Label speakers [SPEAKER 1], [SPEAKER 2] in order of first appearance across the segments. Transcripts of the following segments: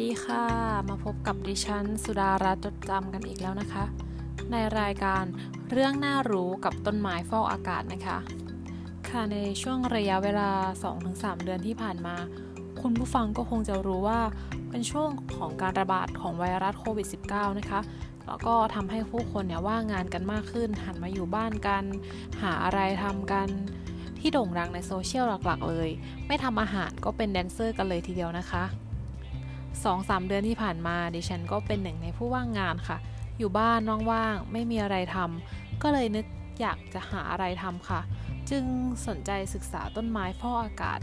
[SPEAKER 1] ดีค่ะ มาพบกับดิฉัน สุดารัตน์จดจำกันอีกแล้วนะคะ ในรายการเรื่องน่ารู้กับต้นไม้ฟอกอากาศนะคะ ค่ะในช่วงระยะเวลา 2-3 เดือนที่ผ่านมา คุณผู้ฟังก็คงจะรู้ว่าเป็นช่วงของการระบาดของไวรัสโควิด -19 นะคะ แล้วก็ทำให้ผู้คนเนี่ยว่างงานกันมากขึ้น หันมาอยู่บ้านกัน หาอะไรทำกันที่โด่งดังในโซเชียลหลักๆ เลย ไม่ทำอาหารก็เป็นแดนเซอร์กันเลยทีเดียวนะคะ 2-3 เดือนที่ผ่านมาดิฉันก็เป็นหนึ่งในผู้ว่างงานค่ะ อยู่บ้านว่างๆ ไม่มีอะไรทำก็เลยนึกอยากจะหาอะไรทำค่ะ จึงสนใจศึกษาต้นไม้ฟอกอากาศ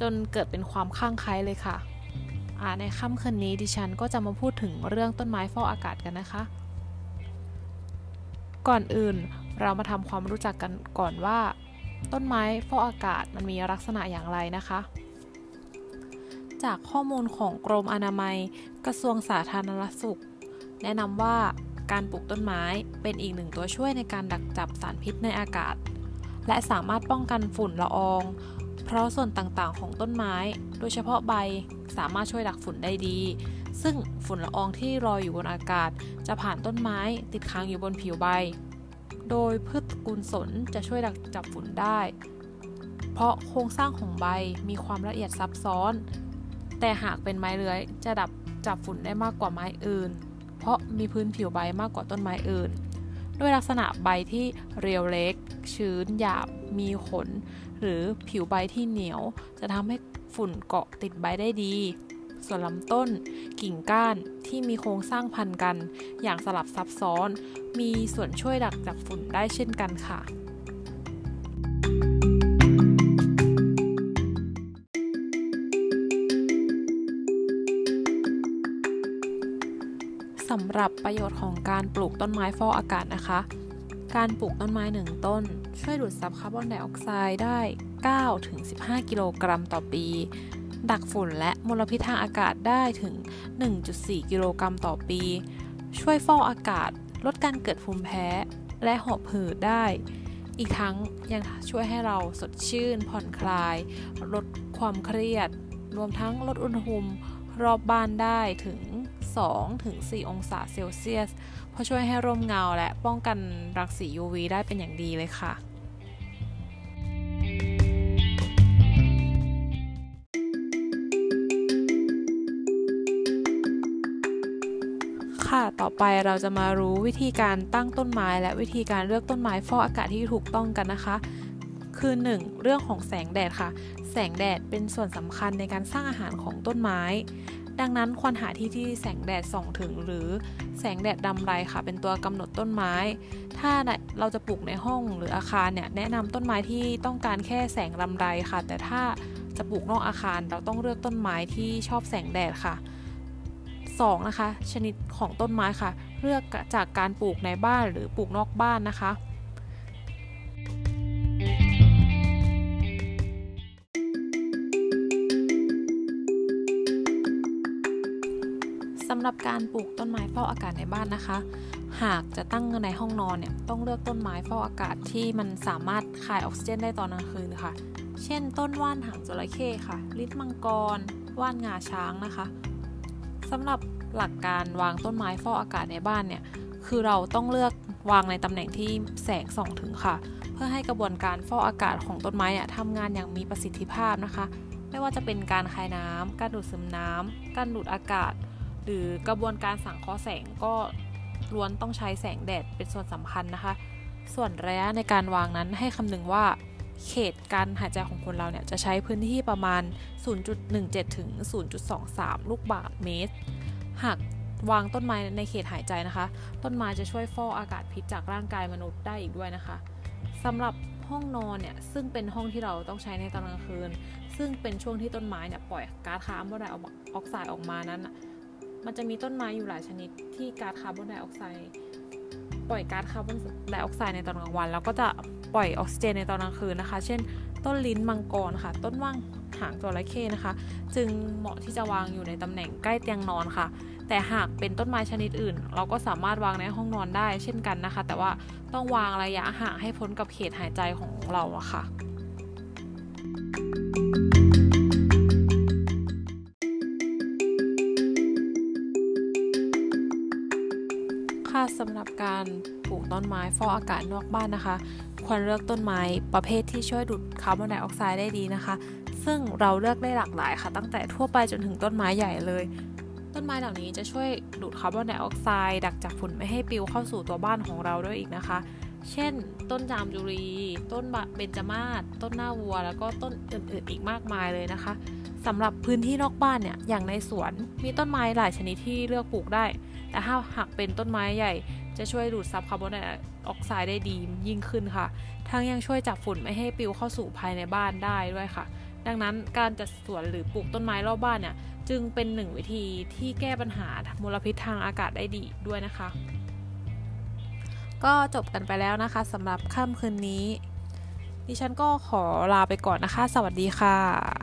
[SPEAKER 1] จนเกิดเป็นความข้างไคล้เลยค่ะในค่ำคืนนี้ดิฉันก็จะมาพูดถึงเรื่องต้นไม้ฟอกอากาศกันนะคะ ก่อนอื่นเรามาทำความรู้จักกันก่อนว่า ต้นไม้ฟอกอากาศมันมีลักษณะอย่างไรนะคะ จากข้อมูลของกรมอนามัย กระทรวงสาธารณสุข แนะนำว่าการปลูกต้นไม้เป็นอีกหนึ่งตัวช่วยในการดักจับสารพิษในอากาศ และสามารถป้องกันฝุ่นละออง เพราะส่วนต่างๆ ของต้นไม้ โดยเฉพาะใบสามารถช่วยดักฝุ่นได้ดี ซึ่งฝุ่นละอองที่ลอยอยู่บนอากาศ จะผ่านต้นไม้ติดค้างอยู่บนผิวใบ โดยพืชกุลสนจะช่วยดักจับฝุ่นได้ เพราะโครงสร้างของใบมีความละเอียดซับซ้อน แต่หากเป็นไม้เลื้อยจะดับจับฝุ่นได้มากกว่าไม้อื่น เพราะมีพื้นผิวใบมากกว่าต้นไม้อื่น ด้วยลักษณะใบที่เรียวเล็ก ชื้นหยาบ มีขน หรือผิวใบที่เหนียว จะทำให้ฝุ่นเกาะติดใบได้ดี ส่วนลำต้น กิ่งก้านที่มีโครงสร้างพันกัน อย่างสลับซับซ้อน มีส่วนช่วยดักจับฝุ่นได้เช่นกันค่ะ สำหรับประโยชน์ของการปลูกต้นไม้ฟอกอากาศนะคะ การปลูกต้นไม้หนึ่งต้น ช่วยดูดซับคาร์บอนไดออกไซด์ได้ 9-15 กิโลกรัมต่อปี ดักฝุ่นและมลพิษทางอากาศได้ถึง 1.4 กิโลกรัมต่อปี ช่วยฟอกอากาศ ลดการเกิดภูมิแพ้และหอบหืดได้ อีกทั้งยังช่วยให้เราสดชื่น ผ่อนคลาย ลดความเครียด รวมทั้งลดอุณหภูมิรอบบ้านได้ถึง 2-4 องศาเซลเซียส เพราะช่วยให้ร่มเงาและป้องกันรังสี UV ได้เป็นอย่างดีเลยค่ะค่ะ ต่อไปเราจะมารู้วิธีการตั้งต้นไม้และวิธีการเลือกต้นไม้ฟอกอากาศที่ถูกต้องกันนะคะ คือ 1. เรื่องของแสงแดดค่ะ แสงแดดเป็นส่วนสำคัญในการสร้างอาหารของต้นไม้ ดังนั้นควรหาที่ที่แสงแดดส่องถึงหรือแสงแดดดำไรค่ะ เป็นตัวกำหนดต้นไม้ ถ้าเราจะปลูกในห้องหรืออาคารเนี่ยแนะนำต้นไม้ที่ต้องการแค่แสงลำไรค่ะ แต่ถ้าจะปลูกนอกอาคารเราต้องเลือกต้นไม้ที่ชอบแสงแดดค่ะ 2. นะคะ ชนิดของต้นไม้ค่ะ เลือกจากการปลูกในบ้านหรือปลูกนอกบ้านนะคะ การปลูกต้นไม้ฟอกอากาศในบ้านนะคะ หากจะตั้งในห้องนอนเนี่ยต้องเลือกต้นไม้ฟอกอากาศที่มันสามารถคายออกซิเจนได้ตอนกลางคืนค่ะ เช่น ต้นว่านหางจระเข้ค่ะ ลิดมังกร ว่านงาช้างนะคะสำหรับหลักการวางต้นไม้ฟอกอากาศในบ้านเนี่ยคือเราต้องเลือกวางในตำแหน่งที่แสงส่องถึงค่ะ เพื่อให้กระบวนการฟอกอากาศของต้นไม้เนี่ยทำงานอย่างมีประสิทธิภาพนะคะ ไม่ว่าจะเป็นการคายน้ำการดูดซึมน้ำการดูดอากาศ หรือกระบวนการสังเคราะห์แสงก็ล้วนต้องใช้แสงแดดเป็นส่วนสำคัญนะคะ ส่วนระยะในการวางนั้นให้คำนึงว่าเขตการหายใจของคนเราเนี่ยจะใช้พื้นที่ประมาณ 0.17 ถึง 0.23 ลูกบาศก์เมตร หากวางต้นไม้ในเขตหายใจนะคะ ต้นไม้จะช่วยฟอกอากาศพิษจากร่างกายมนุษย์ได้อีกด้วยนะคะสำหรับห้องนอนเนี่ยซึ่งเป็นห้องที่เราต้องใช้ในตอนกลางคืน ซึ่งเป็นช่วงที่ต้นไม้เนี่ยปล่อยก๊าซคาร์บอนไดออกไซด์ออกมานั้น มันจะมีต้นไม้อยู่หลายชนิดที่ก๊าซคาร์บอนไดออกไซด์ปล่อยก๊าซคาร์บอนไดออกไซด์ในตอนกลางวัน แล้วก็จะปล่อยออกซิเจนในตอนกลางคืนนะคะ เช่น ต้นลิ้นมังกรค่ะ ต้นว่างหางจระเข้นะคะ จึงเหมาะที่จะวางอยู่ในตำแหน่งใกล้เตียงนอนค่ะ แต่หากเป็นต้นไม้ชนิดอื่น เราก็สามารถวางในห้องนอนได้เช่นกันนะคะ แต่ว่าต้องวางระยะห่างให้พ้นกับเขตหายใจของเราอะค่ะ สำหรับการปลูกต้นไม้ฟอกอากาศนอกบ้านนะคะ ควรเลือกต้นไม้ประเภทที่ช่วยดูดคาร์บอนไดออกไซด์ได้ดีนะคะ ซึ่งเราเลือกได้หลากหลายค่ะ ตั้งแต่ทั่วไปจนถึงต้นไม้ใหญ่เลย ต้นไม้เหล่านี้จะช่วยดูดคาร์บอนไดออกไซด์ดักจับฝุ่นไม่ให้ปลิวเข้าสู่ตัวบ้านของเราด้วยอีกนะคะ เช่น ต้นจามจุรี ต้นเบญจมาศต้นหน้าวัว แล้วก็ต้นอื่นๆอีกมากมายเลยนะคะสำหรับพื้นที่นอกบ้านเนี่ยอย่างในสวนมีต้นไม้หลายชนิดที่เลือกปลูกได้ แต่ถ้าหากเป็นต้นไม้ใหญ่จะช่วยดูดซับคาร์บอนไดออกไซด์ได้ดียิ่งขึ้นค่ะ ทั้งยังช่วยจับฝุ่นไม่ให้ปลิวเข้าสู่ภายในบ้านได้ด้วยค่ะ ดังนั้นการจัดสวนหรือปลูกต้นไม้รอบบ้านเนี่ยจึงเป็นหนึ่งวิธีที่แก้ปัญหามลพิษทางอากาศได้ดีด้วยนะคะ ก็จบกันไปแล้วนะคะสำหรับค่ำคืนนี้ ดิฉันก็ขอลาไปก่อนนะคะ สวัสดีค่ะ